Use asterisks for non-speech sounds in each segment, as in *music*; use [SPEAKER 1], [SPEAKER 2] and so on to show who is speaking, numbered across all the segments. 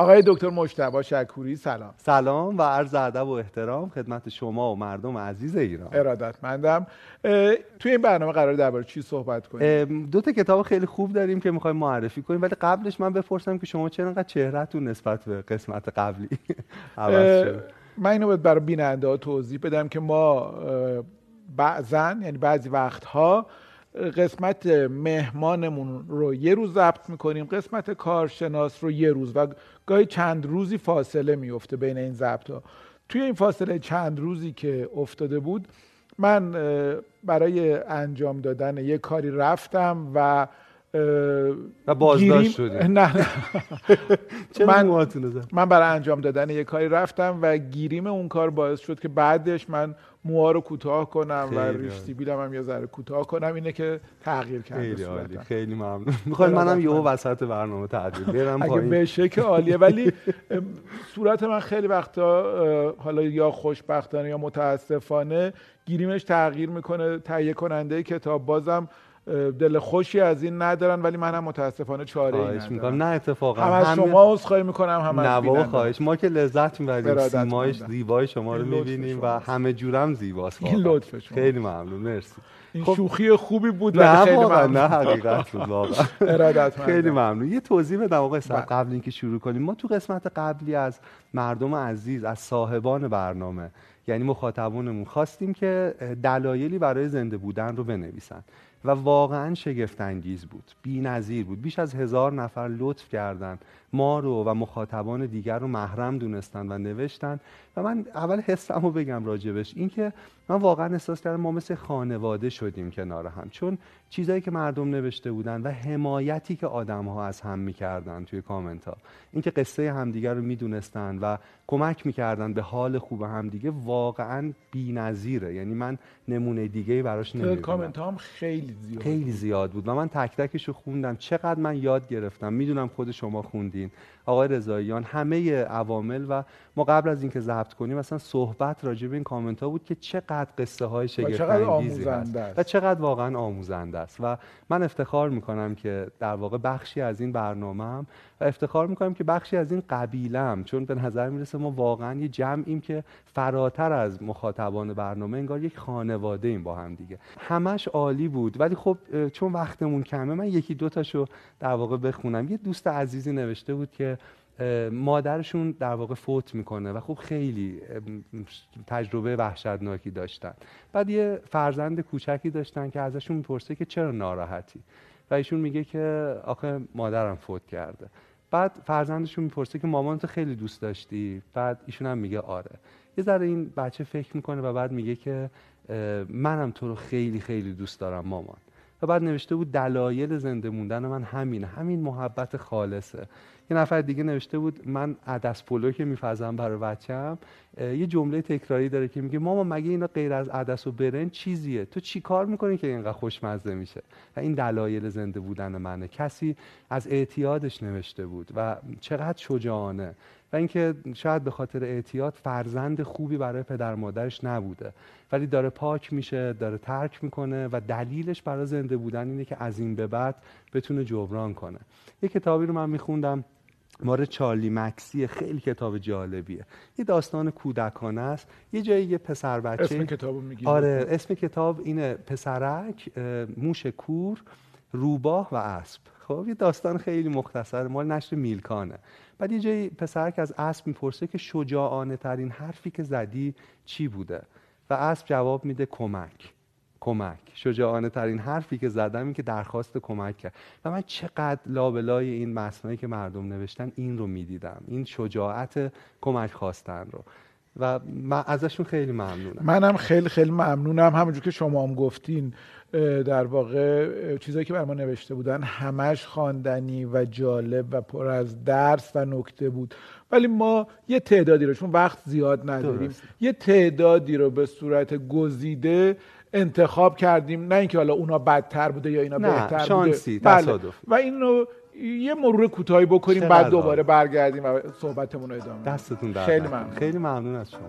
[SPEAKER 1] آقای دکتر مجتبی شکوری سلام.
[SPEAKER 2] سلام و عرض ادب و احترام خدمت شما و مردم عزیز ایران.
[SPEAKER 1] ارادتمندم. توی این برنامه قرار درباره چی صحبت کنیم؟
[SPEAKER 2] دو تا کتاب خیلی خوب داریم که می‌خوایم معرفی کنیم ولی قبلش من بپرسم که شما چرا انقدر چهرهتون نسبت به قسمت قبلی *laughs* عوض شده
[SPEAKER 1] من اینو باید برای بیننده ها توضیح بدم که ما بعضا یعنی بعضی وقتها قسمت مهمانمون رو یه روز ضبط می‌کنیم قسمت کارشناس رو یه روز و گاهی چند روزی فاصله میفته بین این ضبط ها توی این فاصله چند روزی که افتاده بود من برای انجام دادن یه کاری رفتم و
[SPEAKER 2] و بازداشت شده
[SPEAKER 1] نه نه. *laughs*
[SPEAKER 2] من,
[SPEAKER 1] من برای انجام دادن یه کاری رفتم و گیریم اون کار باعث شد که بعدش من موها رو کوتاه کنم و ریش سیبیلم هم یه ذره کوتاه کنم. اینه که تغییر کرده
[SPEAKER 2] خیلی عالی. خیلی ممنون. می‌خوام منم یهو وسط برنامه تعدیل برم
[SPEAKER 1] اگه بشه که عالیه. ولی صورت من خیلی وقتا حالا یا خوشبختانه یا متاسفانه گیریمش تغییر می‌کنه. تهیه کننده کتاب. بازم دل خوشی از این ندارن ولی منم متاسفانه چاره ای
[SPEAKER 2] ندارم. نه اتفاقا.
[SPEAKER 1] هم از شما عذرخواهی می‌کنم هم از
[SPEAKER 2] خواهش. ما که لذت می‌بریم. سیمایش زیبای شما رو می‌بینیم و همه جورم زیباست
[SPEAKER 1] این لطف
[SPEAKER 2] شما خیلی ممنون. مرسی.
[SPEAKER 1] این خب شوخی خوبی بود
[SPEAKER 2] نه
[SPEAKER 1] خیلی
[SPEAKER 2] ممنون. نه حقیقت بود
[SPEAKER 1] واقعا. *laughs*
[SPEAKER 2] خیلی ممنون. یه توضیح بدم آقای صاحب بله. قبل اینکه شروع کنیم. ما تو قسمت قبلی از مردم عزیز از صاحبان برنامه یعنی مخاطبونمون خواستیم که دلایلی برای زنده بودن رو بنویسن. و واقعا شگفت انگیز بود بی نظیر بود. بیش از هزار نفر لطف کردند ما رو و مخاطبان دیگر رو محرم دونستن و نوشتن. و من اول حسم رو بگم راجبش. اینکه من واقعا احساس کردم ما مثل خانواده شدیم کنار هم. چون چیزایی که مردم نوشته بودن و حمایتی که آدم ها از هم می‌کردن توی کامنت ها اینکه قصه همدیگر رو می‌دونستن و کمک می‌کردن به حال خوب همدیگه واقعا بی‌نظیره. یعنی من نمونه دیگه براش نمی‌دونم
[SPEAKER 1] کامنت هم خیلی زیاد
[SPEAKER 2] خیلی زیاد بود. و من تک تکش رو خوندم. چقدر من یاد گرفتم. می‌دونم خود شما خوندین آقای رضاییان همه عوامل و ما قبل از اینکه ضبط کنیم مثلا صحبت راجع به این کامنت ها بود که چقدر قصه های شگفت انگیزی هست و چقدر واقعا آموزنده است. و من افتخار می‌کنم که در واقع بخشی از این برنامه هم و افتخار می‌کنم که بخشی از این قبیلم چون به نظر می‌رسه ما واقعا یه جمعیم که فراتر از مخاطبان برنامه انگار یک خانواده ایم با هم دیگه. همش عالی بود. ولی خب چون وقتمون کمه من یکی دو تاشو در واقع بخونم. یه دوست عزیزی نوشته بود که مادرشون در واقع فوت می‌کنه و خب خیلی تجربه وحشتناکی داشتن. بعد یه فرزند کوچکی داشتن که ازشون می‌پرسه که چرا ناراحتی؟ و ایشون میگه که آخه مادرم فوت کرده. بعد فرزندشون می‌پرسه که مامان تو خیلی دوست داشتی؟ بعد ایشون هم میگه آره. یه ذره این بچه فکر می‌کنه و بعد میگه که منم تو رو خیلی خیلی دوست دارم مامان. و بعد نوشته بود دلایل زنده موندن من همینه. همین محبت خالصه. یه نفر دیگه نوشته بود من عدس پلو که میفزم برای بچم یه جمله تکراری داره که میگه ماما مگه اینا غیر از عدس و برنج چیزیه؟ تو چی کار می‌کنی که اینقدر خوشمزه میشه؟ و این دلایل زنده بودن منه. کسی از اعتیادش نوشته بود و چقدر شجاعانه. و اینکه شاید به خاطر اعتیاد فرزند خوبی برای پدر مادرش نبوده. ولی داره پاک میشه داره ترک می‌کنه و دلیلش برای زنده بودن اینه که از این به بعد بتونه جبران کنه. یه کتابی رو من میخوندم. ماره چارلی مکسی خیلی کتاب جالبیه. یه داستان کودکانه است. یه جایی یه پسر بچه
[SPEAKER 1] اسم کتابو میگی؟
[SPEAKER 2] آره اسم کتاب اینه پسرک موش کور روباه و اسب. خب یه داستان خیلی مختصر. مال نشر میلکانه. بعد یه جایی پسرک از اسب می‌پرسه که شجاعانه ترین حرفی که زدی چی بوده؟ و اسب جواب میده کمک. کمک. شجاعانه ترین حرفی که زدم این که درخواست کمک کرد. و من چقدر لابلای این مصنوعی که مردم نوشتن این رو می‌دیدم. این شجاعت کمک خواستن رو. و من ازشون خیلی ممنونم.
[SPEAKER 1] منم خیلی خیلی ممنونم. همونجور که شما هم گفتین در واقع چیزایی که بر ما نوشته بودن همش خواندنی و جالب و پر از درس و نکته بود. ولی ما یه تعدادی رو چون وقت زیاد نداریم یه تعدادی رو به صورت گزیده انتخاب کردیم نه اینکه حالا اونا بدتر بوده یا اینا بهتر
[SPEAKER 2] شانسی بوده بله.
[SPEAKER 1] و اینو یه مرور کوتاهی بکنیم بعد دوباره برگردیم و صحبتمون رو ادامه
[SPEAKER 2] دستتون در
[SPEAKER 1] خیلی ممنون.
[SPEAKER 2] خیلی ممنون از شما.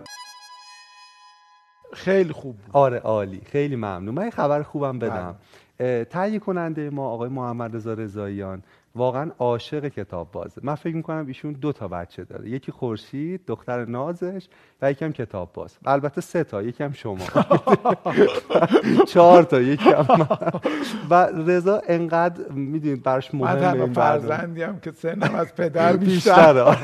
[SPEAKER 1] خیلی خوب بود.
[SPEAKER 2] آره عالی. خیلی ممنون. من یه خبر خوبم بدم. بله. تهیه کننده ما آقای محمد رضا رضاییان واقعا عاشق کتاب بازه. من فکر می‌کنم ایشون دو تا بچه داره. یکی خورشید دختر نازش و یکم کتاب باز. البته سه تا یکم شما. *laughs* چهار تا یکم و رضا انقدر می‌دونید براش مهمه
[SPEAKER 1] من فرزندی هم که سنم از پدر *laughs* بیشتر.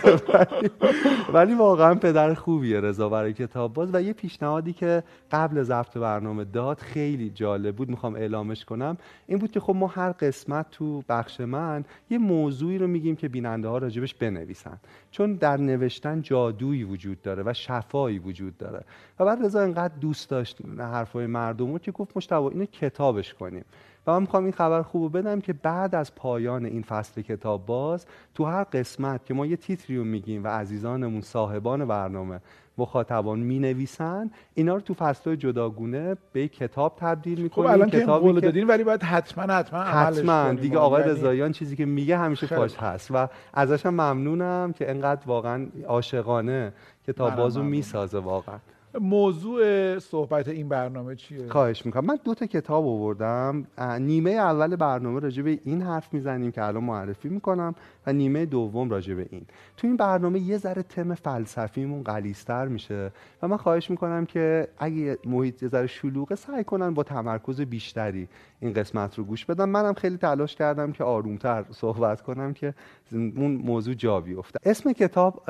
[SPEAKER 1] *laughs*
[SPEAKER 2] ولی واقعا پدر خوبیه رضا برای کتاب باز. و یه پیشنهادی که قبل ضبط برنامه داد خیلی جالب بود. می‌خوام اعلامش کنم. این بود که خب ما هر قسمت تو بخش من یه موضوعی رو میگیم که بیننده ها راجبش بنویسن. چون در نوشتن جادویی وجود داره و شفایی وجود داره. و بعد رضا اینقدر دوست داشت حرفای مردم رو که گفت مشتبه اینو کتابش کنیم. و من می‌خوام این خبر خوب بدم که بعد از پایان این فصل کتاب باز تو هر قسمت که ما یه تیتری رو میگیم و عزیزانمون صاحبان برنامه مخاطبان می نویسن اینا رو تو فصل جداگونه به کتاب تبدیل می‌کنیم
[SPEAKER 1] خب الان که قول دادین ولی باید حتما حتما
[SPEAKER 2] حتما. دیگه آقای یعنی رضاییان چیزی که میگه همیشه پاش هست و ازش ممنونم که انقدر واقعا عاشقانه کتاب بازو می‌سازه واقعا.
[SPEAKER 1] موضوع صحبت این برنامه چیه؟
[SPEAKER 2] خواهش می‌کنم. من دو تا کتاب آوردم. نیمه اول برنامه راجع به این حرف می‌زنیم که الان معرفی می‌کنم. و نیمه دوم راجع به این. تو این برنامه یه ذره تم فلسفیمون غلیظتر میشه و من خواهش می‌کنم که اگه محیط یه ذره شلوغه سعی کنن با تمرکز بیشتری این قسمت رو گوش بدم منم خیلی تلاش کردم که آرومتر صحبت کنم که اون موضوع جا بیفته. اسم کتاب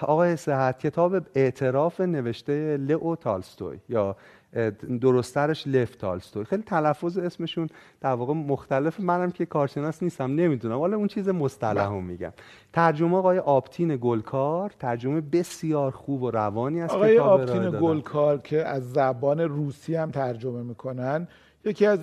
[SPEAKER 2] آقای صحت کتاب اعتراف نوشته لئو تالستوی یا درسترش لف تالستوی. خیلی تلفظ اسمشون در واقع مختلف. منم که کارشناس نیستم نمی‌دونم. حالا اون چیز مصطلح هم میگم. ترجمه آقای آپتین گلکار ترجمه بسیار خوب و روانی است
[SPEAKER 1] آقای آپتین گلکار که از زبان روسی هم ترجمه می‌کنن یکی از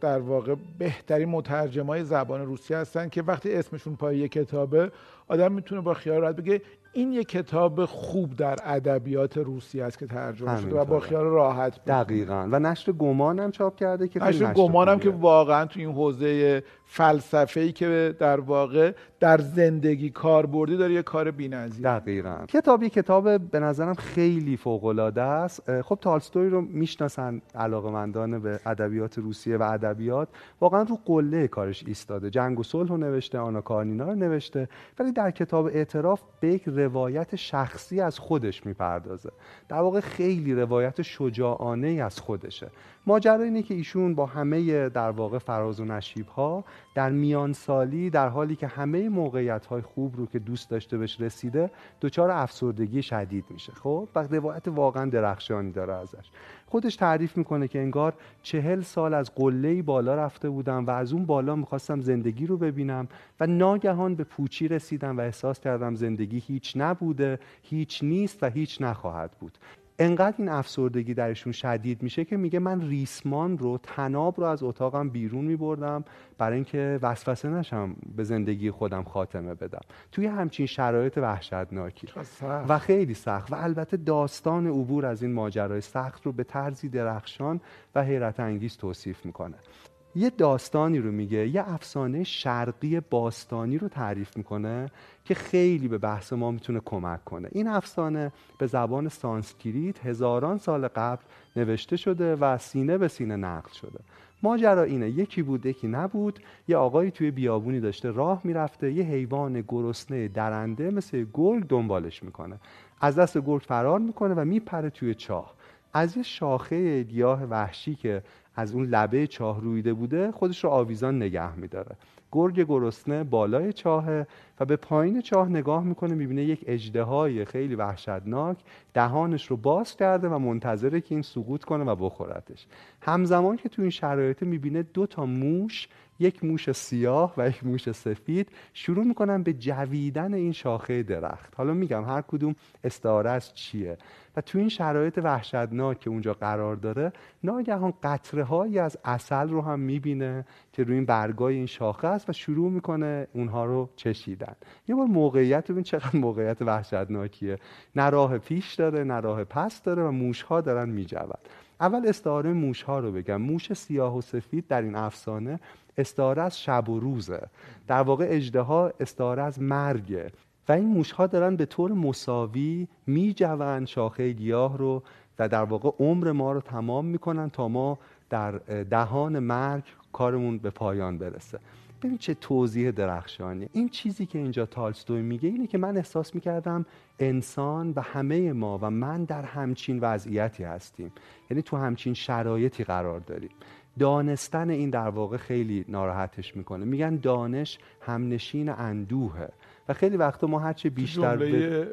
[SPEAKER 1] در واقع بهترین مترجمای زبان روسی هستن که وقتی اسمشون پای یک کتابه آدم می‌تونه با خیال راحت بگه این یک کتاب خوب در ادبیات روسی است که ترجمه شده و با خیال راحت بود.
[SPEAKER 2] دقیقا. و نشر گمان هم چاپ کرده که
[SPEAKER 1] نشر گمان هم که واقعا تو این حوزه فلسفه ای که در واقع در زندگی کاربردی داره یه کار بی‌نظیر
[SPEAKER 2] دقیقاً. کتابی کتاب به نظرم خیلی فوق العاده است خب تالستوی رو می‌شناسن علاقمندان به ادبیات روسیه و ادبیات. واقعا رو قله کارش ایستاده. جنگ و صلح رو نوشته آنا کارنینا رو نوشته. ولی در کتاب اعتراف به یک روایت شخصی از خودش می‌پردازه. در واقع خیلی روایت شجاعانه از خودشه. ماجرا اینه که ایشون با همه در واقع فراز و نشیب ها در میان سالی در حالی که همه موقعیت های خوب رو که دوست داشته بهش رسیده دچار افسردگی شدید میشه. خب؟ و روایت واقعا درخشانی داره ازش. خودش تعریف می‌کنه که انگار چهل سال از قله بالا رفته بودم و از اون بالا می‌خواستم زندگی رو ببینم و ناگهان به پوچی رسیدم و احساس کردم زندگی هیچ نبوده هیچ نیست و هیچ نخواهد بود. انقدر این افسردگی درشون شدید میشه که میگه من ریسمان رو تناب رو از اتاقم بیرون میبردم برای اینکه وسوسه نشم به زندگی خودم خاتمه بدم. توی همچین شرایط وحشتناکی. و خیلی سخت. و البته داستان عبور از این ماجرای سخت رو به طرزی درخشان و حیرت انگیز توصیف می‌کنه. یه داستانی رو میگه یه افسانه شرقی باستانی رو تعریف می‌کنه که خیلی به بحث ما می‌تونه کمک کنه. این افسانه به زبان سانسکریت هزاران سال قبل نوشته شده و سینه به سینه نقل شده. ماجرا اینه یکی بود یکی نبود. یه آقایی توی بیابونی داشته راه می‌رفته یه حیوان گرسنه درنده مثل گرگ دنبالش می‌کنه. از دست گرگ فرار می‌کنه و میپره توی چاه. از یه شاخه گیاه وحشی که از اون لبه چاه رویده بوده خودش رو آویزان نگه میداره. گرگ گرسنه بالای چاهه و به پایین چاه نگاه می‌کنه می‌بینه یک اجدهای خیلی وحشتناک دهانش رو باز کرده و منتظره که این سقوط کنه و بخورتش. همزمان که تو این شرایط می‌بینه دو تا موش یک موش سیاه و یک موش سفید شروع می‌کنن به جویدن این شاخه درخت. حالا میگم هر کدوم استعاره از چیه؟ و تو این شرایط وحشتناک که اونجا قرار داره ناگهان قطره هایی از اصل رو هم می‌بینه که روی این برگای این شاخه است و شروع می‌کنه اونها رو چشیدن. یه بار موقعیت ببین چقدر موقعیت وحشتناکیه. نه راه پیش داره نه راه پس داره و موش ها دارن میجون اول استعاره موش ها رو بگم. موش سیاه و سفید در این افسانه استعاره از شب و روزه. در واقع اجده استعاره از مرگه. و این موش ها دارن به طور مساوی می جوند شاخه گیاه رو و در واقع عمر ما رو تمام می‌کنن تا ما در دهان مرگ کارمون به پایان برسه. ببین چه توضیح درخشانی این چیزی که اینجا تالستوی میگه اینه که من احساس می‌کردم انسان و همه ما و من در همچین وضعیتی هستیم. یعنی تو همچین شرایطی قرار داریم. دانستن این در واقع خیلی ناراحتش می‌کنه. میگن دانش همنشین اندوهه. و خیلی وقتا ما هرچه بیشتر
[SPEAKER 1] جمله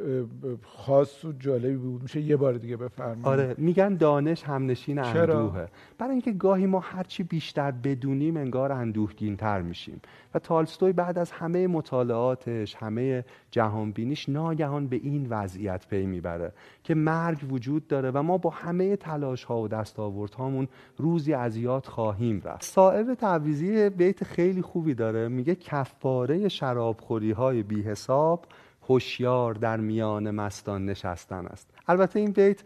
[SPEAKER 1] خاص و جالبی بود. میشه یه بار دیگه بفرمایید.
[SPEAKER 2] آره میگن دانش همنشین اندوهه. برای اینکه گاهی ما هرچی بیشتر بدونیم انگار اندوهگین تر میشیم. و تالستوی بعد از همه مطالعاتش همه جهانبینیش ناگهان به این وضعیت پی می‌بره که مرگ وجود داره و ما با همه تلاش ها و دستاورد هامون روزی از یاد خواهیم رفت. صاحب تعویزی بیت خیلی خوبی داره. میگه کفاره شرابخوری های بی حساب هوشیار در میان مستان نشستن است. البته این بیت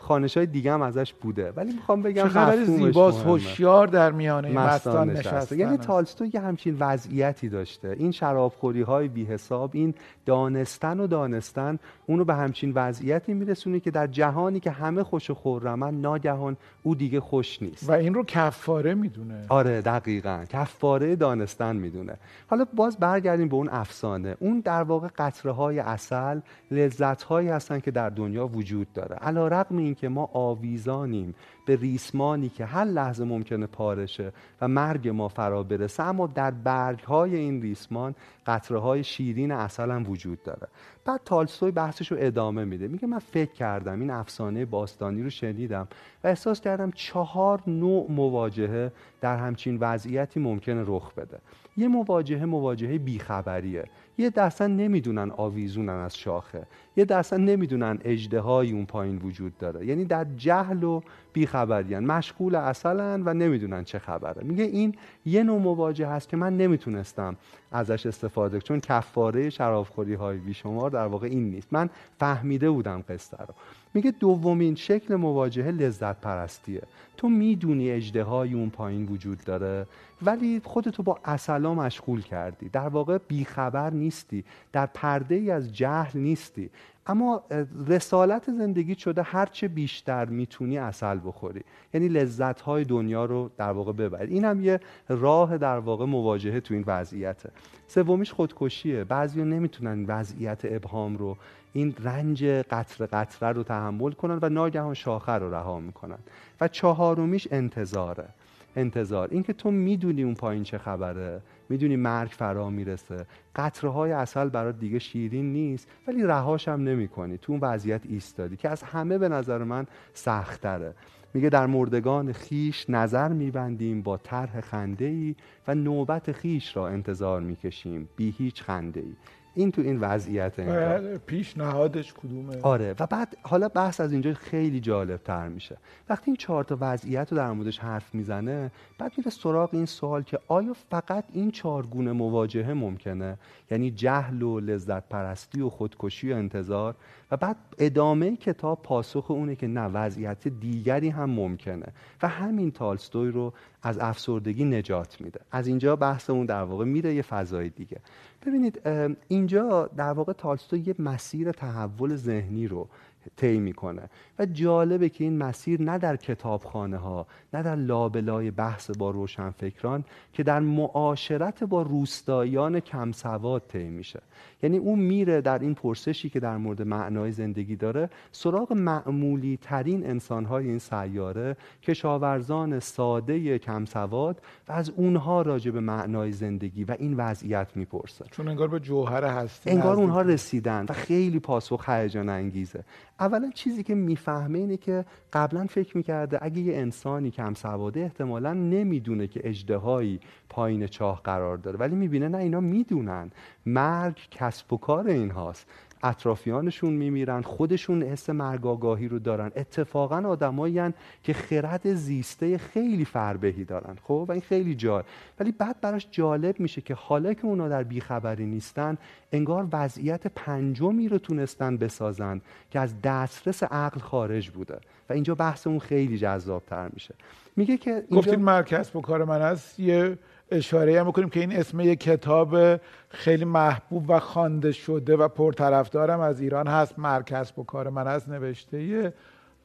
[SPEAKER 2] خانش های دیگه هم ازش بوده ولی می‌خوام بگم
[SPEAKER 1] خبر زیباست هوشیار در میان مستان نشسته.
[SPEAKER 2] یعنی تالستوی یه همچین وضعیتی داشته. این شرابخوری های بی حساب این دانستن و دانستن اونو به همچین وضعیتی میرسونه که در جهانی که همه خوش و خورمن ناگهان او دیگه خوش نیست.
[SPEAKER 1] و این رو کفاره می‌دونه.
[SPEAKER 2] آره دقیقا. کفاره دانستن می‌دونه. حالا باز برگردیم به اون افسانه. اون در واقع قطره های اصل لذت هایی هستن که در دنیا وجود داره. علا رقم این که ما آویزانیم به ریسمانی که هر لحظه ممکنه پارشه و مرگ ما فرا برسه اما در برگ های این ریسمان قطره های شیرین اصل هم وجود داره. بعد تالستوی بحثش رو ادامه میده. میگه من فکر کردم این افسانه باستانی رو شنیدم و احساس کردم چهار نوع مواجهه در همچین وضعیتی ممکنه رخ بده. یه مواجهه مواجهه بیخبریه. یه درصد نمی‌دونن آویزونن از شاخه. یه درصد نمی‌دونن اجدهایی اون پایین وجود داره. یعنی در جهل و بیخبریان. مشغول اصلن و نمی‌دونن چه خبره. میگه این یه نوع مواجهه هست که من نمی‌تونستم ازش استفاده چون کفاره شرابخوری های بیشمار در واقع این نیست. من فهمیده بودم قصه رو. میگه دومین شکل مواجهه لذت پرستیه تو می‌دونی اجده اون پایین وجود داره ولی خودتو با اصلا مشغول کردی. در واقع بیخبر نیستی. در پرده ای از جهل نیستی. اما رسالت زندگی شده هرچه بیشتر می‌تونی اصل بخوری. یعنی لذت های دنیا رو در واقع ببری این هم یه راه در واقع مواجهه تو این وضعیته. سومیش خودکشیه. بعضیا نمی‌تونن وضعیت ابهام رو این رنج قطر قطره رو تحمل کنن و ناگهان شاخه رو رها می‌کنن. و چهارمیش انتظاره. انتظار. اینکه تو می‌دونی اون پایین چه خبره. می‌دونی مرگ فرا می‌رسه. قطره های اصل برات دیگه شیرین نیست ولی رهاش هم نمی کنی تو اون وضعیت ایستادی که از همه به نظر من سختره میگه در مردگان خیش نظر میبندیم با طرح خنده ای و نوبت خیش را انتظار می‌کشیم. بی هیچ خنده ای این تو این وضعیت
[SPEAKER 1] پیشنهادش کدومه؟
[SPEAKER 2] آره و بعد حالا بحث از اینجا خیلی جالب تر میشه. وقتی این چهار تا وضعیت رو در موردش حرف می‌زنه بعد میره سراغ این سوال که آیا فقط این چهار گونه مواجهه ممکنه؟ یعنی جهل و لذت پرستی و خودکشی و انتظار. و بعد ادامه کتاب پاسخ اونه که نه وضعیت دیگری هم ممکنه. و همین تالستوی رو از افسردگی نجات میده. از اینجا بحث اون در واقع میره یه فضای دیگه. ببینید اینجا در واقع تالستوی یه مسیر تحول ذهنی رو طی می‌کنه. و جالبه که این مسیر نه در کتابخانه ها نه در لابلای بحث با روشنفکران که در معاشرت با روستاییان کم سواد طی میشه. یعنی اون میره در این پرسشی که در مورد معنای زندگی داره سراغ معمولی ترین انسان های این سیاره کشاورزان ساده کم سواد و از اونها راجع به معنای زندگی و این وضعیت می‌پرسه.
[SPEAKER 1] چون انگار به جوهر هستی
[SPEAKER 2] انگار اونها رسیدن و خیلی پاسخ هیجان انگیزه. اولا چیزی که می‌فهمه اینه که قبلا فکر می‌کرده اگه یه انسانی کم سواده احتمالا نمی‌دونه که اجدهایی پایین چاه قرار داره ولی می‌بینه نه اینا می‌دونن. مرگ کسب و کار اینهاست. اطرافیانشون میمیرن خودشون حس مرگاگاهی رو دارن. اتفاقا آدمایی که خرد زیسته خیلی فربهی دارن خب؟ و این خیلی جالب ولی بعد براش جالب میشه که حالا که اونا در بیخبری نیستن انگار وضعیت پنجمی رو تونستن بسازن که از دسترس عقل خارج بوده. و اینجا بحث اون خیلی جذابتر میشه. میگه که اینجا...
[SPEAKER 1] گفتید مرکز با کار من هست یه اشاره هم بکنیم که این اسم یک کتاب خیلی محبوب و خوانده شده و پرطرفدارم از ایران هست. مرکز با کار من هست نوشته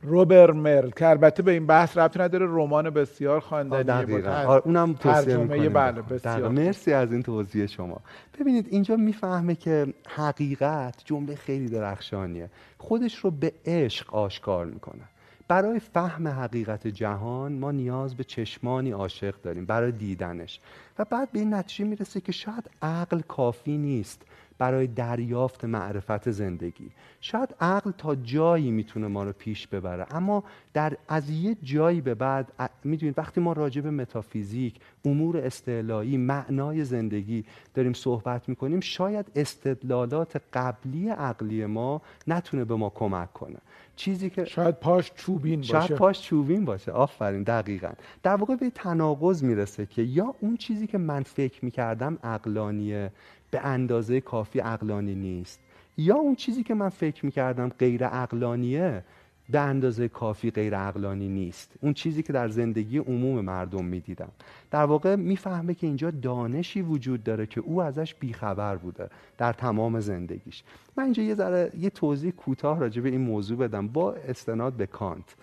[SPEAKER 1] روبر مرل که البته به این بحث ربطی نداره رمان بسیار خواندنیه.
[SPEAKER 2] آره اونم
[SPEAKER 1] ترجمه بله بسیار
[SPEAKER 2] مرسی از این توضیح شما. ببینید اینجا می‌فهمه که حقیقت جمله خیلی درخشانیه. خودش رو به عشق آشکار می‌کنه. برای فهم حقیقت جهان ما نیاز به چشمانی عاشق داریم برای دیدنش. و بعد به این نتیجه می‌رسه که شاید عقل کافی نیست. برای دریافت معرفت زندگی. شاید عقل تا جایی می‌تونه ما رو پیش ببره اما در از یه جایی به بعد می‌دونید وقتی ما راجع به متافیزیک امور استعلایی معنای زندگی داریم صحبت می‌کنیم شاید استدلالات قبلی عقلی ما نتونه به ما کمک کنه. چیزی که
[SPEAKER 1] شاید پاش چوبین باشه.
[SPEAKER 2] شاید پاش چوبین باشه. آفرین دقیقا. در واقع به تناقض می‌رسه که یا اون چیزی که من فکر می‌کردم عقلانیه به اندازه کافی عقلانی نیست. یا اون چیزی که من فکر می‌کردم غیر عقلانیه به اندازه کافی غیر عقلانی نیست. اون چیزی که در زندگی عموم مردم می‌دیدم. در واقع می‌فهمه که اینجا دانشی وجود داره که او ازش بیخبر بوده در تمام زندگیش. من اینجا یه ذره یه توضیح کوتاه راجع به این موضوع بدم. با استناد به کانت.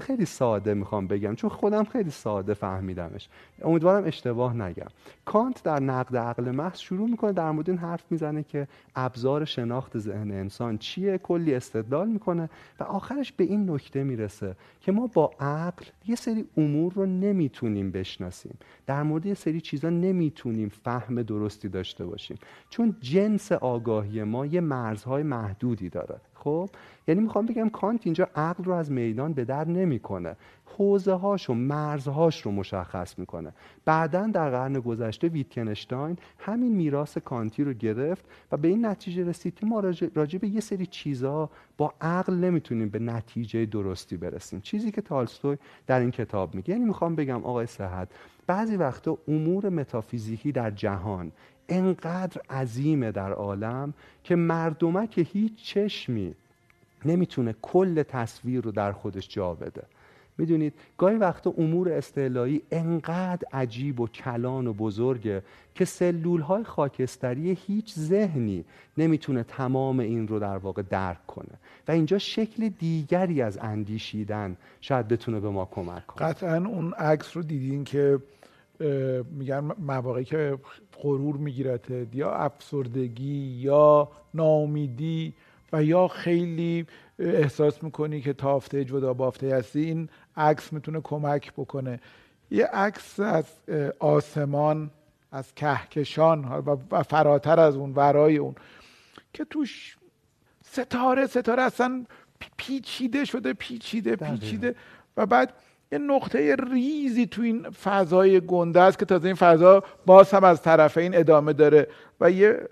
[SPEAKER 2] خیلی ساده می‌خوام بگم چون خودم خیلی ساده فهمیدمش. امیدوارم اشتباه نگم. کانت در نقد عقل محض شروع می‌کنه در مورد این حرف می‌زنه که ابزار شناخت ذهن انسان چیه کلی استدلال می‌کنه و آخرش به این نکته می‌رسه که ما با عقل یه سری امور رو نمی‌تونیم بشناسیم. در مورد یه سری چیزا نمی‌تونیم فهم درستی داشته باشیم. چون جنس آگاهی ما یه مرزهای محدودی داره. خب یعنی می‌خوام بگم کانت اینجا عقل رو از میدان به در نمی‌کنه. حوزه هاش و مرزهاش رو مشخص می‌کنه. بعدا در قرن گذشته ویتکنشتاین همین میراث کانتی رو گرفت و به این نتیجه رسید که ما راجع به یه سری چیزها با عقل نمی‌تونیم به نتیجه درستی برسیم. چیزی که تالستوی در این کتاب میگه. یعنی می‌خوام بگم آقای صحت بعضی وقتا امور متافیزیکی در جهان انقدر عظیمه در عالم که مردمک هیچ چشمی نمی‌تونه کل تصویر رو در خودش جا بده. می‌دونید گاهی وقتا امور استعلایی انقدر عجیب و کلان و بزرگه که سلول های خاکستری هیچ ذهنی نمی‌تونه تمام این رو در واقع درک کنه. و اینجا شکل دیگری از اندیشیدن شاید بتونه به ما کمک کنه.
[SPEAKER 1] قطعا اون عکس رو دیدین که میگن مواقعی که غرور می‌گیرد یا افسردگی یا ناامیدی و یا خیلی احساس می‌کنی که تافته جدا بافته هستی این عکس می‌تونه کمک بکنه. یه عکس از آسمان از کهکشان و فراتر از اون ورای اون که توش ستاره ستاره اصلا پیچیده شده پیچیده پیچیده. و بعد یه نقطه ریزی تو این فضای گنده است که تازه این فضا باز هم از طرفین ادامه داره و یه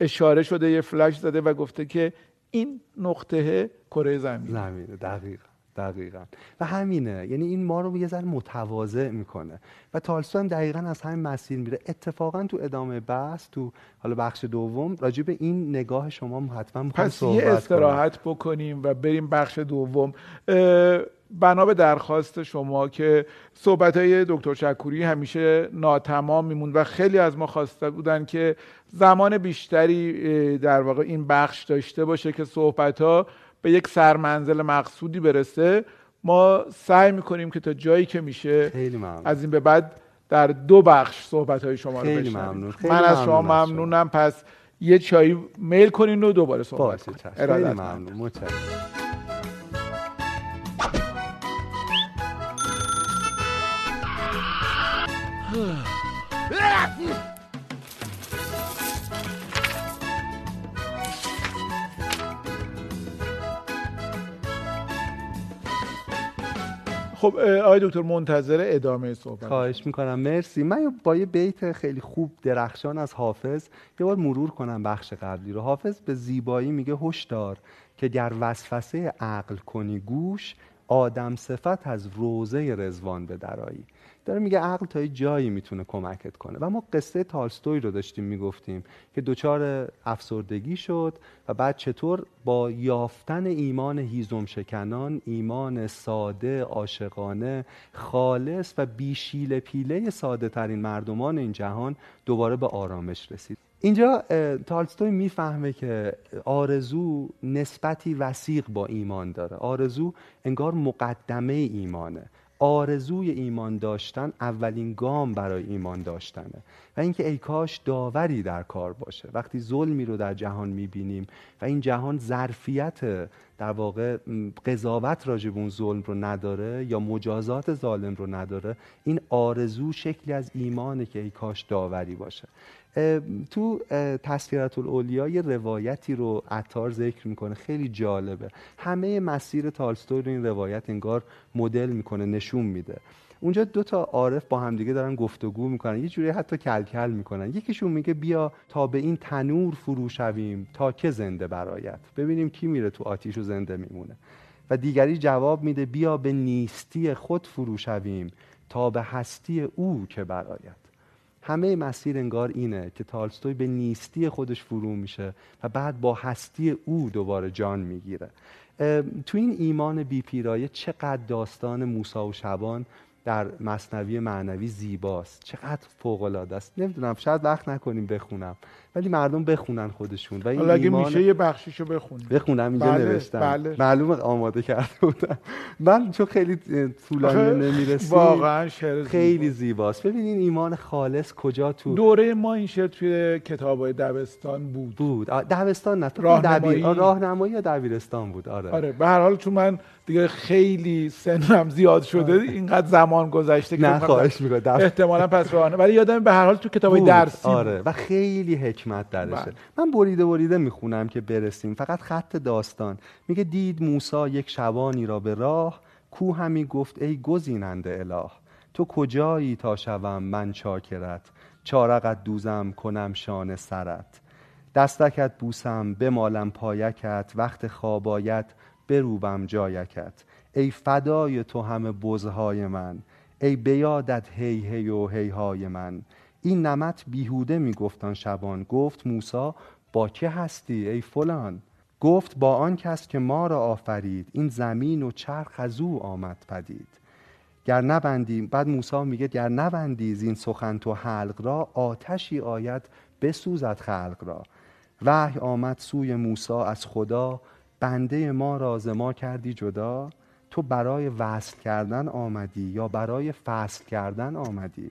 [SPEAKER 1] اشاره شده یه فلش زده و گفته که این نقطه کره زمین.
[SPEAKER 2] زمینه دقیق دقیقا. و همینه. یعنی این ما رو یه ذره متواضع می‌کنه. و تالستو هم دقیقا از همین مسیر میره. اتفاقا تو ادامه بحث تو حالا بخش دوم راجع به این نگاه شما حتما
[SPEAKER 1] پس یه استراحت بکنیم و بریم بخش دوم. بنا به درخواست شما که صحبت های دکتر شکوری همیشه ناتمام میموند و خیلی از ما خواسته بودن که زمان بیشتری در واقع این بخش داشته باشه که صحبت ها به یک سرمنزل مقصودی برسه ما سعی می‌کنیم که تا جایی که میشه
[SPEAKER 2] خیلی
[SPEAKER 1] از این به بعد در دو بخش صحبت های شما
[SPEAKER 2] رو بشنویم.
[SPEAKER 1] من از شما ممنونم. پس یه چایی میل کنین و دوباره صحبت
[SPEAKER 2] کنین. خیلی ممنون.
[SPEAKER 1] خب آقای دکتر منتظر ادامه صحبت
[SPEAKER 2] خواهش می‌کنم. مرسی. من با یه بیت خیلی خوب درخشان از حافظ یه بار مرور کنم بخش قبلی رو. حافظ به زیبایی میگه هشدار که در وسوسه عقل کنی گوش آدم صفت از روزه رزوان به درایی داره میگه عقل تا یه جایی می‌تونه کمکت کنه. و ما قصه تالستوی رو داشتیم می‌گفتیم که دچار افسردگی شد و بعد چطور با یافتن ایمان هیزم شکنان ایمان ساده عاشقانه خالص و بیشیل پیله ساده ترین مردمان این جهان دوباره به آرامش رسید. اینجا تالستوی می‌فهمه که آرزو نسبتی وسیق با ایمان داره. آرزو انگار مقدمه ایمانه. آرزوی ایمان داشتن اولین گام برای ایمان داشتنه. و اینکه ای کاش داوری در کار باشه. وقتی ظلمی رو در جهان می‌بینیم و این جهان ظرفیت در واقع قضاوت راجب اون ظلم رو نداره یا مجازات ظالم رو نداره این آرزو شکلی از ایمانه که ای کاش داوری باشه. تو تذکرت الاولیا یه روایتی رو عطار ذکر می‌کنه. خیلی جالبه. همه مسیر تالستوی رو این روایت انگار مدل می‌کنه نشون میده. اونجا دو تا عارف با همدیگه دارن گفتگو می‌کنن یه جوری حتی کلکل می‌کنن. یکیشون میگه بیا تا به این تنور فرو شویم تا که زنده برایت. ببینیم کی میره تو آتیش و زنده میمونه. و دیگری جواب میده بیا به نیستی خود فرو شویم تا به هستی او که برایت. همه مسیر انگار اینه که تالستوی به نیستی خودش فرو میشه و بعد با هستی او دوباره جان می‌گیره. تو این ایمان بیپیرایه چقدر داستان موسا و شبان در مصنوی معنوی زیباست. چقدر فوق العاده است. نمی‌دونم شاید وقت نکنیم بخونم. ولی مردم بخونن خودشون و
[SPEAKER 1] این اگه میشه یه بخشیشو بخونیم.
[SPEAKER 2] بخونم اینجا بله، نوشتم. بله. معلومه آماده کرده بودم. من چون خیلی طولانی نمی‌رسیم
[SPEAKER 1] واقعا
[SPEAKER 2] شعر خیلی زیباست. ببینین ایمان خالص کجا تو
[SPEAKER 1] دوره ما این شعر توی کتابای دبستان بود.
[SPEAKER 2] بود. دبستان نه راهنمایی. راهنمایی یا دبیرستان بود؟ آره.
[SPEAKER 1] آره به هر حال چون من دیگه خیلی سنم زیاد شده آره. اینقدر زمان گذشته
[SPEAKER 2] که نه خواهش می‌کنم.
[SPEAKER 1] احتمالا پس راهنمایی. ولی یادم به هر حال تو کتابای درسی
[SPEAKER 2] آره. و خیلی حکمت درشه بله. من بریده بریده می‌خونم که برسیم. فقط خط داستان. میگه دید موسا یک شبانی را به راه کو همی گفت ای گزیننده اله تو کجایی تا شوم من چاکرت؟ چارقت دوزم کنم شان سرت. دستکت بوسم بمالم پایکت وقت خوابایت بروبم جایکت. ای فدای تو همه بزهای من ای بیادت هی هی و هی های من. این نمت بیهوده میگفتان شبان. گفت موسا با که هستی ای فلان؟ گفت با آن کس که ما را آفرید این زمین و چرخ از او آمد پدید. گر نبندی بعد موسی میگه گر نبندی این سخن تو حلق را آتشی آید بسوزد خلق را. وحی آمد سوی موسی از خدا بنده ما راز ما کردی جدا؟ تو برای وصل کردن آمدی یا برای فصل کردن آمدی؟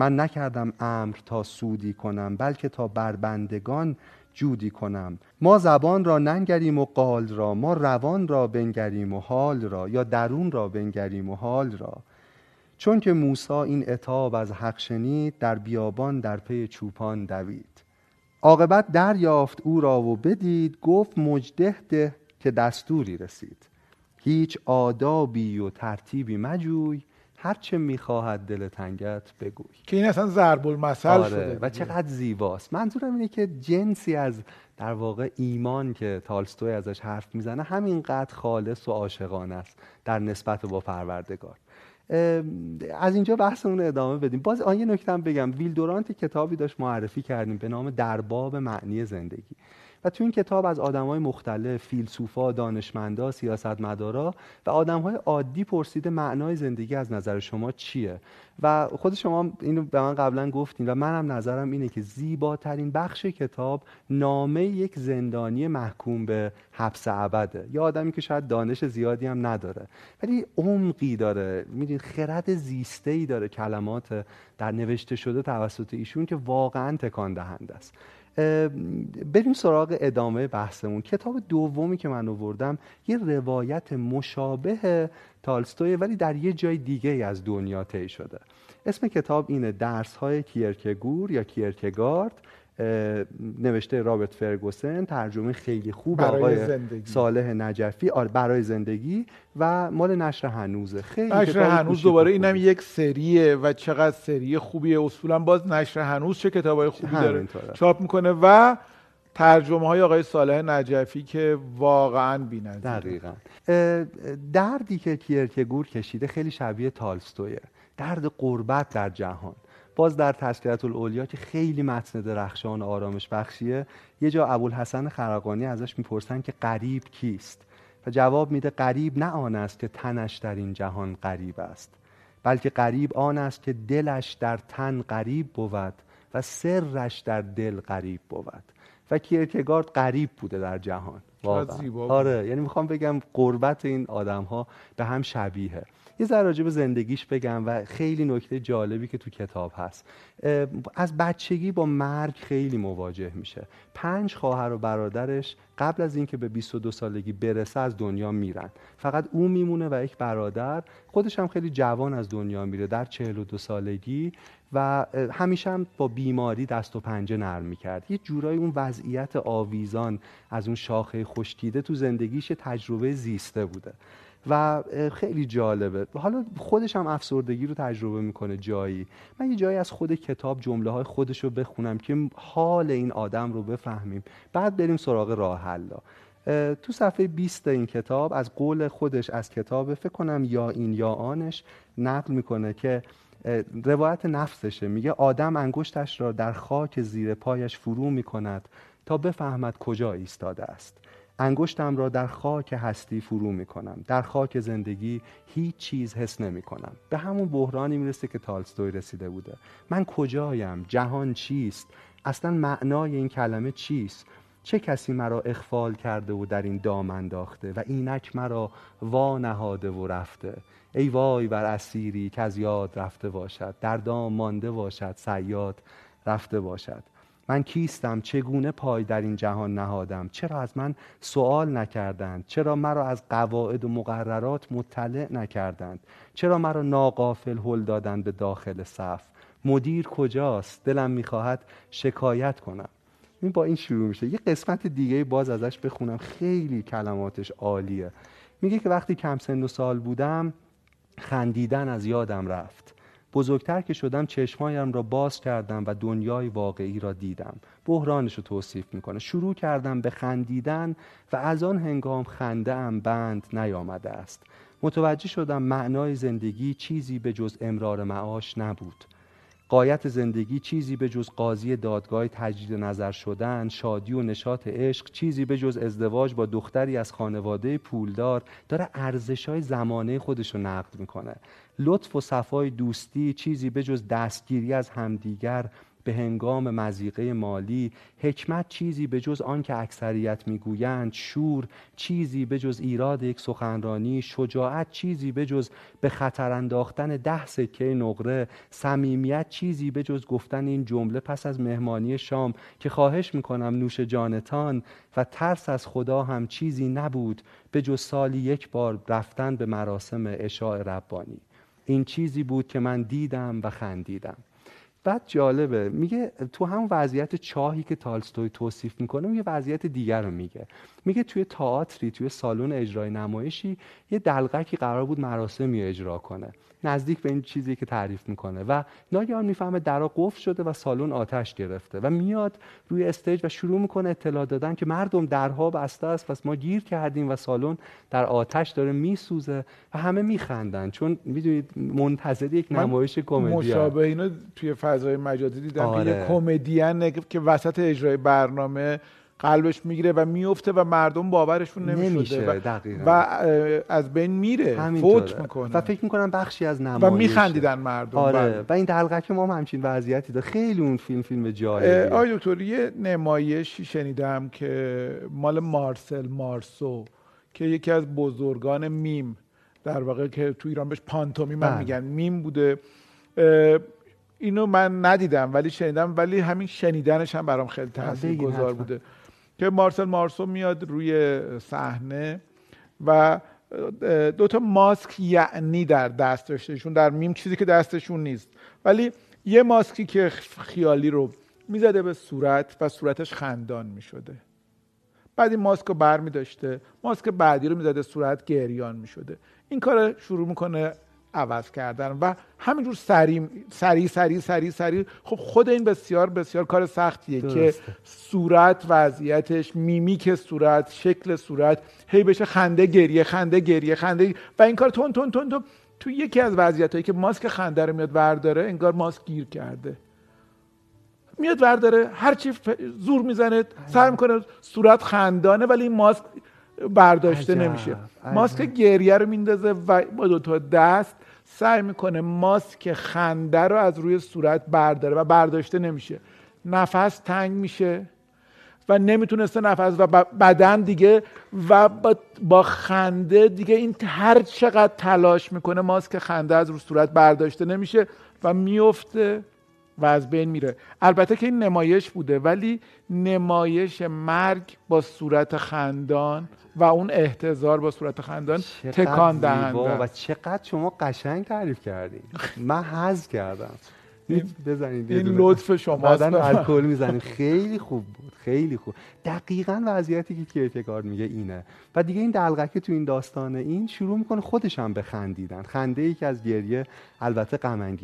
[SPEAKER 2] من نکردم امر تا سودی کنم بلکه تا بربندگان جودی کنم. ما زبان را ننگریم و قال را ما روان را بنگریم و حال را یا درون را بنگریم و حال را. چون که موسا این اتاب از حق شنید در بیابان در پی چوپان دوید. عاقبت دریافت او را و بدید گفت مجده ده که دستوری رسید. هیچ آدابی و ترتیبی مجوی هرچه می‌خواهد دل تنگت بگوی.
[SPEAKER 1] که این اصلا ضرب المثل آره شده
[SPEAKER 2] و چقدر زیباست. منظورم اینه که جنسی از در واقع ایمان که تالستوی ازش حرف می‌زنه همینقدر خالص و عاشقانه است در نسبت با پروردگار. از اینجا بحثمون ادامه بدیم. باز آن یه نکته بگم. ویلدورانت کتابی داشت معرفی کردیم به نام درباب معنی زندگی. و تو این کتاب از های مختلف فیلسوفا دانشمندا سیاستمدارا و های عادی پرسیده معنای زندگی از نظر شما چیه؟ و خود شما اینو به من قبلا گفتین و منم نظرم اینه که زیباترین بخش کتاب نامه یک زندانی محکوم به حبس ابده. یا آدمی که شاید دانش زیادی هم نداره. ولی عمقی داره. میدین خرد زیسته ای داره کلمات در نوشته شده توسط ایشون که واقعا تکان دهنده است. بریم سراغ ادامه بحثمون. کتاب دومی که من آوردم یه روایت مشابه تالستوی ولی در یه جای دیگه از دنیا طی شده. اسم کتاب اینه درس های کیرکگور یا کیرکگارد. نوشته رابرت فرگوسن ترجمه خیلی خوب آقای زندگی. صالح نجفی. آره برای زندگی و مال نشر هنوزه. خیلی
[SPEAKER 1] نشر هنوز دوباره اینم یک سریه و چقدر سری خوبیه. اصولا باز نشر هنوز چه کتابای خوبی داره چاپ می‌کنه و ترجمه های آقای صالح نجفی که واقعا بی‌نظیره.
[SPEAKER 2] دقیقا. دردی که کیرکگور کشیده خیلی شبیه تالستویه. درد قربت در جهان. باز در تذکرت الاولیا که خیلی متن درخشان آرامش بخشیه یه جا ابوالحسن خرقانی ازش می‌پرسن که قریب کیست؟ و جواب میده قریب نه آن است که تنش در این جهان قریب است بلکه قریب آن است که دلش در تن قریب بود و سرش در دل غریب بود. و کیرکگارد غریب بوده در جهان. واقعا. آره یعنی می‌خوام بگم قربت این آدم ها به هم شبیه یه ذره راجع به زندگیش بگم و خیلی نکته جالبی که تو کتاب هست. از بچگی با مرگ خیلی مواجه میشه. پنج خواهر و برادرش قبل از اینکه به 22 سالگی برسه از دنیا میرن. فقط او میمونه و یک برادر خودش هم خیلی جوان از دنیا میره در 42 سالگی و همیشه هم با بیماری دست و پنجه نرم می‌کرد. یه جورایی اون وضعیت آویزان از اون شاخه خشکیده تو زندگیش تجربه زیسته بوده. و خیلی جالبه. حالا خودش هم افسردگی رو تجربه می‌کنه جایی. من یه جایی از خود کتاب جمله های خودش رو بخونم که حال این آدم رو بفهمیم. بعد بریم سراغ راه حلا تو صفحه 20 این کتاب از قول خودش از کتاب فکر کنم یا این یا آنش نقل می‌کنه که روایت نفسشه. میگه آدم انگشتش را در خاک زیر پایش فرو می‌کند تا بفهمد کجا ایستاده است. انگشتم را در خاک هستی فرو می کنم در خاک زندگی هیچ چیز حس نمی کنم به همون بحرانی می‌رسه که تالستوی رسیده بوده. من کجایم؟ جهان چیست؟ اصلا معنای این کلمه چیست؟ چه کسی مرا اخفال کرده و در این دام انداخته و اینک مرا وا نهاده و رفته؟ ای وای بر اسیری که از یاد رفته باشد. در دام مانده باشد. سیاد رفته باشد. من کیستم؟ چگونه پای در این جهان نهادم؟ چرا از من سوال نکردند؟ چرا مرا از قواعد و مقررات مطلع نکردند؟ چرا مرا ناقافل هل دادند به داخل صف؟ مدیر کجاست؟ دلم می‌خواهد شکایت کنم. این با این شروع میشه. یه قسمت دیگه باز ازش بخونم. خیلی کلماتش عالیه. میگه که وقتی کم سن و سال بودم خندیدن از یادم رفت. بزرگتر که شدم چشمایم را باز کردم و دنیای واقعی را دیدم. بحرانش رو توصیف می‌کنه. شروع کردم به خندیدن و از آن هنگام خنده ام بند نیامده است. متوجه شدم معنای زندگی چیزی به جز امرار معاش نبود. قایت زندگی چیزی به جز قاضی دادگاه تجدید نظر شدن شادی و نشاط عشق چیزی به جز ازدواج با دختری از خانواده پولدار داره ارزش های زمانه خودش رو نقد می‌کنه. لطف و صفای دوستی چیزی به جز دستگیری از همدیگر به هنگام مزیقه مالی حکمت چیزی به جز آن که اکثریت می‌گویند شور چیزی به جز ایراد یک سخنرانی شجاعت چیزی به جز به خطر انداختن ده سکه نقره صمیمیت چیزی به جز گفتن این جمله پس از مهمانی شام که خواهش می‌کنم نوش جانتان و ترس از خدا هم چیزی نبود به جز سالی یک بار رفتن به مراسم اشاع ربانی. این چیزی بود که من دیدم و خندیدم. بعد جالبه میگه تو همون وضعیت چاهی که تالستوی توصیف می‌کنه یه وضعیت دیگر رو میگه. میگه توی تئاتری توی سالن اجرای نمایشی یه دلقکی قرار بود مراسمی اجرا کنه. نزدیک به این چیزی که تعریف می‌کنه و ناگهان می‌فهمه درا قفل شده و سالن آتش گرفته و میاد روی استیج و شروع می‌کنه اطلاع دادن که مردم درها بسته است پس ما گیر کردیم و سالن در آتش داره میسوزه و همه میخندن. چون می‌دونید منتظر یک نمایش کمدی
[SPEAKER 1] مشابه اینو توی فضای مجازی دیدم آره. که یه کمدین که وسط اجرای برنامه قلبش می‌گیره و میفته و مردم باورشون نمیشه و, و از بین میره فوت می‌کنه.
[SPEAKER 2] و فکر می‌کنم بخشی از نمایش
[SPEAKER 1] و میخندیدن مردم
[SPEAKER 2] آره بله. و این دلقک ما هم همچین وضعیتی داره. خیلی اون فیلم فیلم جالبیه.
[SPEAKER 1] آقای دکتر یه نمایشی شنیدم که مال مارسل مارسو که یکی از بزرگان میم در واقع که تو ایران بهش پانتومیم بله. میگن. میم بوده. اینو من ندیدم ولی شنیدم ولی همین شنیدنش هم برام خیلی تاثیرگذار بوده. که مارسل مارسو میاد روی صحنه و دوتا ماسک یعنی در دست داشته‌شون در میم چیزی که دستشون نیست. ولی یه ماسکی که خیالی رو می‌زده به صورت و صورتش خندان می‌شده. بعد این ماسک رو بر می داشته ماسک بعدی رو می‌زده صورت گریان می‌شده. این کار شروع می‌کنه عوض کردن و همینجور سریع سریع سریع سریع سریع. خب خود این بسیار بسیار کار سختیه که صورت وضعیتش میمیک صورت شکل صورت هی بشه خنده گریه خنده گریه خنده و این کار تون تون تون تون تو یکی از وضعیت هایی که ماسک خنده رو میاد ورداره انگار ماسک گیر کرده. میاد ورداره هرچی زور می‌زنه سعی می‌کنه صورت خندانه ولی این ماسک برداشته نمیشه. ماسک گریه رو میندازه و با دو تا دست سعی می‌کنه ماسک خنده رو از روی صورت برداره و برداشته نمیشه. نفس تنگ میشه و نمی‌تونسته نفس و بدن دیگه و با خنده دیگه این هر چقدر تلاش می‌کنه ماسک خنده از رو صورت برداشته نمیشه و میفته و از بین میره. البته که این نمایش بوده ولی نمایش مرگ با صورت خندان و اون احتضار با صورت خندان تکان دهنده
[SPEAKER 2] و چقدر شما قشنگ تعریف کردین. *laughs* من حز کردم.
[SPEAKER 1] بزنید این لطف شما
[SPEAKER 2] بعدن *laughs* الکل می‌زنیم خیلی خوب بود. خیلی خوب. دقیقا وضعیتی که کیرکگارد میگه اینه. و دیگه این دلغکه تو این داستان این شروع می‌کنه خودش هم به خندیدن. خنده ای که از گریه البته غم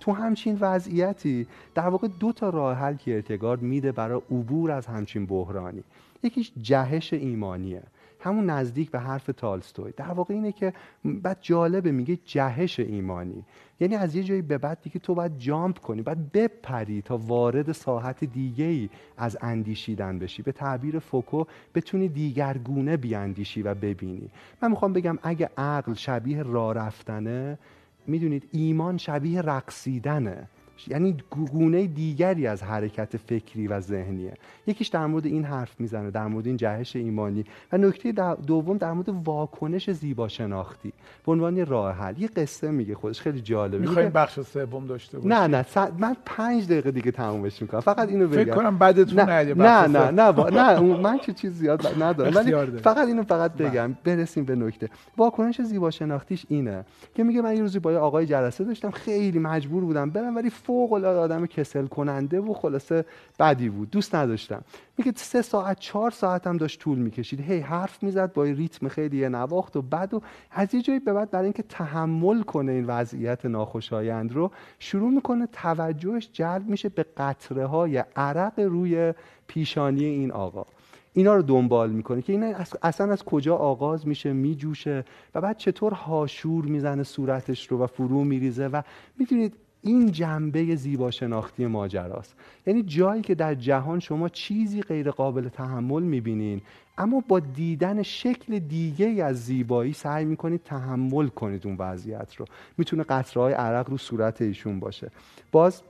[SPEAKER 2] تو همچین وضعیتی در واقع دو تا راه حل کیرکگارد میده برای عبور از همچین بحرانی. یکیش جهش ایمانیه. همون نزدیک به حرف تالستوی. در واقع اینه که بعد جالبه میگه جهش ایمانی. یعنی از یه جایی به بعد دیگه تو باید جامپ کنی باید بپری تا وارد ساحت دیگه ای از اندیشیدن بشی. به تعبیر فوکو بتونی دیگرگونه بیاندیشی و ببینی. من می‌خوام بگم اگه عقل شبیه راه رفتنه می‌دونید ایمان شبیه رقصیدنه. یعنی گونه دیگری از حرکت فکری و ذهنیه. یکیش در مورد این حرف می‌زنه در مورد این جهش ایمانی. و نکته دوم در مورد واکنش زیبا شناختی به عنوان راه حل یه قصه میگه خودش خیلی جالبه.
[SPEAKER 1] می‌خوایم بخش سوم داشته باشیم.
[SPEAKER 2] نه نه من پنج دقیقه دیگه تمومش می‌کنم. فقط اینو بگم.
[SPEAKER 1] فکر کنم بعدتون
[SPEAKER 2] نه نه نه نه, نه, من چه چیز زیاد ندارم. ولی فقط اینو فقط بله. بگم برسیم به نکته. واکنش زیبا شناختیش اینه که میگه من یه روزی با آقای جلسه داشتم خیلی مجبور بودم برم ولی فوق العاده آدم کسل کننده و خلاصه بدی بود. دوست نداشتم. میگه سه ساعت چهار ساعت هم داشت طول می‌کشید. هی حرف می‌زد با ریتم خیلی نواخت و بد و از یه جایی به بعد برای اینکه تحمل کنه این وضعیت ناخوشایند رو شروع می‌کنه توجهش جلب میشه به قطره های عرق روی پیشانی این آقا. اینا رو دنبال می‌کنه که این اصلا از کجا آغاز میشه میجوشه و بعد چطور هاشور می‌زنه صورتش رو و فرو میریزه و می‌دونید این جنبه زیبا شناختی ماجراست. یعنی جایی که در جهان شما چیزی غیر قابل تحمل می‌بینین اما با دیدن شکل دیگه از زیبایی سعی می‌کنید تحمل کنید اون وضعیت رو. می‌تونه قطرهای عرق رو صورت ایشون باشه. باز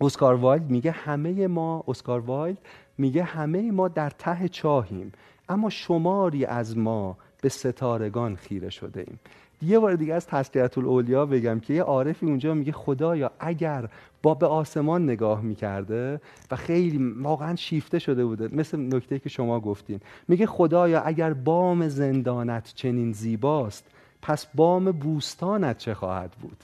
[SPEAKER 2] اسکار وایلد میگه همه ما اسکار وایلد میگه همه ما در ته چاهیم اما شماری از ما به ستارگان خیره شده ایم. یه بار دیگه از تذکرة الاولیا بگم که یه عارفی اونجا میگه خدایا اگر با به آسمان نگاه می‌کرده و خیلی واقعا شیفته شده بوده. مثل نکته که شما گفتین. میگه خدایا اگر بام زندانت چنین زیباست پس بام بوستانت چه خواهد بود؟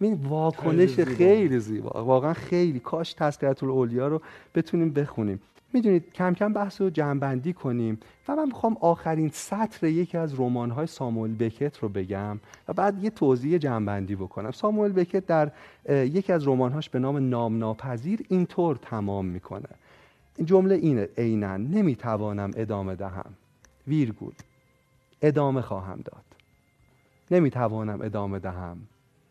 [SPEAKER 2] این واکنش خیلی, خیلی زیبا. واقعا خیلی. کاش تسلیت الاولیا رو بتونیم بخونیم. می‌دونید کم کم بحث رو جمعبندی کنیم. و من می‌خوام آخرین سطر یکی از های ساموئل بکت رو بگم و بعد یه توضیح جمعبندی بکنم. ساموئل بکت در یکی از رمانهاش به نام نام ناپذیر اینطور تمام می‌کنه. این جمله اینه عینا نمی‌توانم ادامه دهم. ویرگول ادامه خواهم داد. نمی‌توانم ادامه دهم.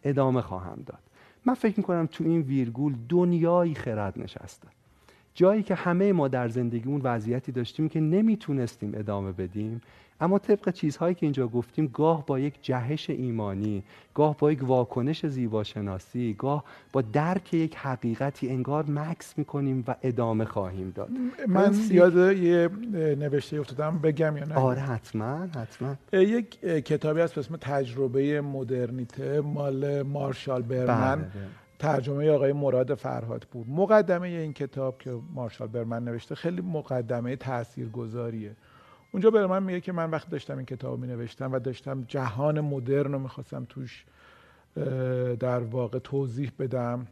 [SPEAKER 2] ادامه خواهم داد. من فکر می‌کنم تو این ویرگول دنیایی خرد نشسته. جایی که همه ما در زندگیمون وضعیتی داشتیم که نمی‌تونستیم ادامه بدیم اما طبق چیزهایی که اینجا گفتیم گاه با یک جهش ایمانی گاه با یک واکنش زیباشناسی گاه با درک یک حقیقتی انگار مکس می‌کنیم و ادامه خواهیم داد.
[SPEAKER 1] من یاد یه نوشته افتادم بگم یا نه؟
[SPEAKER 2] آره حتما حتما.
[SPEAKER 1] یک کتابی هست به اسم تجربه مدرنیته مال مارشال برمن بله، بله. ترجمه آقای مراد فرهاد بود. مقدمه این کتاب که مارشال برمن نوشته خیلی مقدمه تاثیرگذاریه. اونجا برمن میگه که من وقتی داشتم این کتاب می نوشتم و داشتم جهان مدرن رو می‌خواستم توش در واقع توضیح بدم.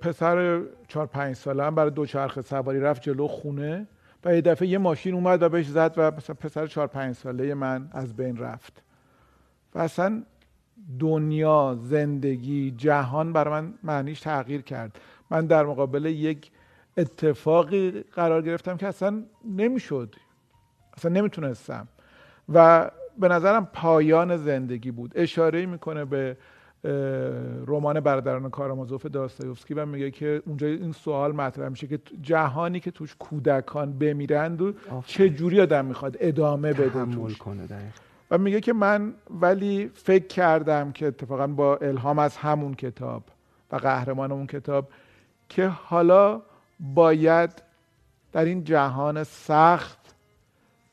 [SPEAKER 1] پسر چهار پنج ساله هم برای دوچرخه سواری رفت جلو خونه و یه دفعه یه ماشین اومد و بهش زد و مثلا پسر چهار پنج ساله من از بین رفت. و اصلا دنیا زندگی جهان برای من معنیش تغییر کرد. من در مقابل یک اتفاقی قرار گرفتم که اصلا نمی‌شد. اصلا نمی‌تونستم. و به نظرم پایان زندگی بود. اشاره می‌کنه به رمان برادران کارامازوف داستایوفسکی و میگه که اونجا این سوال مطرح میشه که جهانی که توش کودکان بمیرند و چه جوری آدم می‌خواد ادامه بده توش.
[SPEAKER 2] کنه
[SPEAKER 1] و میگه که من ولی فکر کردم که اتفاقا با الهام از همون کتاب و قهرمان اون کتاب که حالا باید در این جهان سخت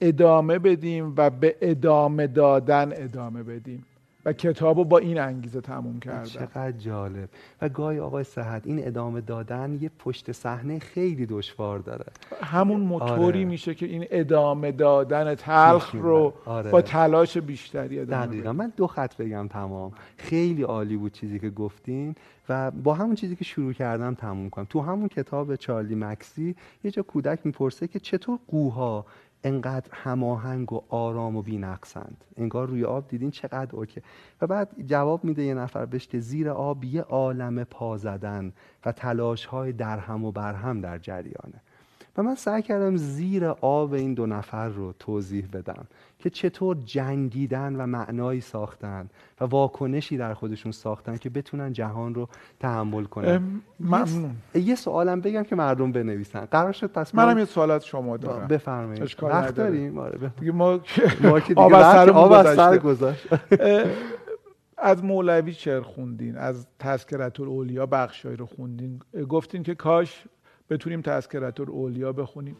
[SPEAKER 1] ادامه بدیم و به ادامه دادن ادامه بدیم. و کتاب رو با این انگیزه تموم کردم
[SPEAKER 2] چقدر جالب. و گاهی آقای صحت این ادامه دادن یه پشت صحنه خیلی دشوار داره.
[SPEAKER 1] همون موتوری آره. میشه که این ادامه دادن تلخ رو آره. با تلاش بیشتری ادامه
[SPEAKER 2] دقیقا. من دو خط بگم تمام. خیلی عالی بود چیزی که گفتین و با همون چیزی که شروع کردم تموم کنم. تو همون کتاب چارلی مکسی یه جا کودک می‌پرسه که چطور قوها انقدر هماهنگ و آرام و بینقصند. انگار روی آب دیدین چقدر اوکه و بعد جواب میده یه نفر بهش که زیر آب یه عالم پا زدن و تلاش های درهم و برهم در جریانه. و من سعی کردم زیر آب این دو نفر رو توضیح بدم که چطور جنگیدن و معنایی ساختن و واکنشی در خودشون ساختن که بتونن جهان رو تحمل کنن.
[SPEAKER 1] ممنون.
[SPEAKER 2] یه سوالم بگم که مردم بنویسن. قرار شد پس
[SPEAKER 1] منم یه سوال از شما دارم.
[SPEAKER 2] بفرمایید. وقت داریم؟ آره
[SPEAKER 1] دیگه ما
[SPEAKER 2] آب از سر گذاشت
[SPEAKER 1] از مولوی شعر خوندین؟ از تذکرت الاولیا بخشایی رو خوندین؟ گفتین که کاش بتونیم تذکرت الاولیا بخونیم.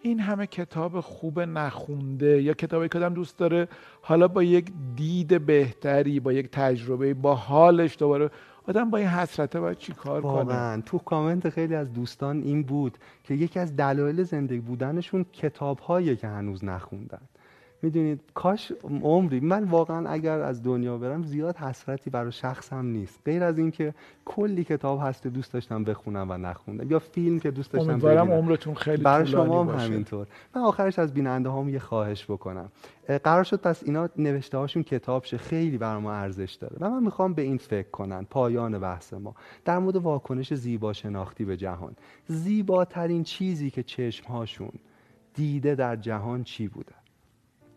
[SPEAKER 1] این همه کتاب خوب نخونده یا کتابی که آدم دوست داره حالا با یک دید بهتری با یک تجربه با حالش دوباره. آدم با این حسرته باید چی کار کنه؟
[SPEAKER 2] تو کامنت خیلی از دوستان این بود که یکی از دلایل زندگی بودنشون کتاب که هنوز نخوندن. می‌دونید کاش عمری من واقعا اگر از دنیا برم زیاد حسرتی برای شخصم نیست. غیر از اینکه کلی کتاب هست دوست داشتم بخونم و نخوندم یا فیلم که دوست داشتم
[SPEAKER 1] امیدوارم عمرتون خیلی
[SPEAKER 2] برای شما هم همینطور. من آخرش از بیننده هم یه خواهش بکنم. قرار شد پس اینا نوشته هاشون کتاب شه خیلی بر ما ارزش داره. و من می‌خوام به این فکر کنن پایان بحث ما. در مورد واکنش زیبا شناختی به جهان. زیباترین چیزی که چشم هاشون دیده در جهان چی بوده؟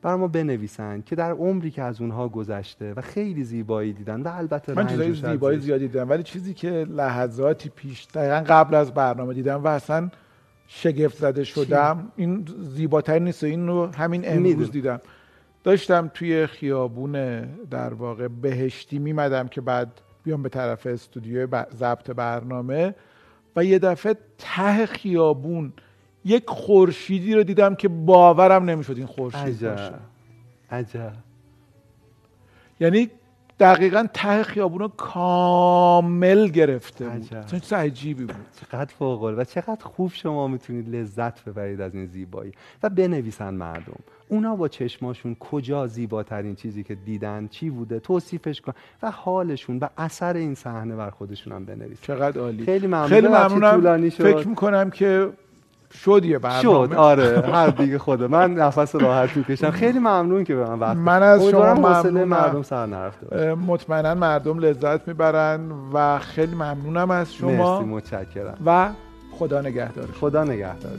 [SPEAKER 2] بر ما بنویسن که در عمری که از اونها گذشته و خیلی زیبایی دیدن و البته
[SPEAKER 1] من چیزای زیبایی زیادی دیدم ولی چیزی که لحظاتی پیش دقیقا قبل از برنامه دیدم و اصلا شگفت زده شدم این زیباتر نیست این رو همین امروز دیدم. داشتم توی خیابون در واقع بهشتی میمدم که بعد بیام به طرف استودیو ضبط برنامه و یه دفعه ته خیابون یک خورشیدی رو دیدم که باورم نمی‌شد این خورشید باشه.
[SPEAKER 2] عجب.
[SPEAKER 1] یعنی دقیقا ته خیابون رو کامل گرفته بود. چه عجیبی بود.
[SPEAKER 2] چقدر فوق و چقدر خوب شما می‌تونید لذت ببرید از این زیبایی. و بنویسن مردم. اونا با چشماشون کجا زیباترین چیزی که دیدن چی بوده؟ توصیفش کن. و حالشون و اثر این صحنه بر خودشون هم بنویسن.
[SPEAKER 1] چقدر عالی.
[SPEAKER 2] خیلی ممنون.
[SPEAKER 1] خیلی ممنونم. فکر می‌کنم که شد یه برنامه
[SPEAKER 2] شد آره هر دیگه خوده من نفس راحت می‌کشم. خیلی ممنون که به من وقت
[SPEAKER 1] من از شما ممنون
[SPEAKER 2] مردم سر نرفته
[SPEAKER 1] مطمئنا مردم لذت می‌برن و خیلی ممنونم از شما.
[SPEAKER 2] مرسی متشکرم.
[SPEAKER 1] و خدا نگهدار.
[SPEAKER 2] خدا نگهدار.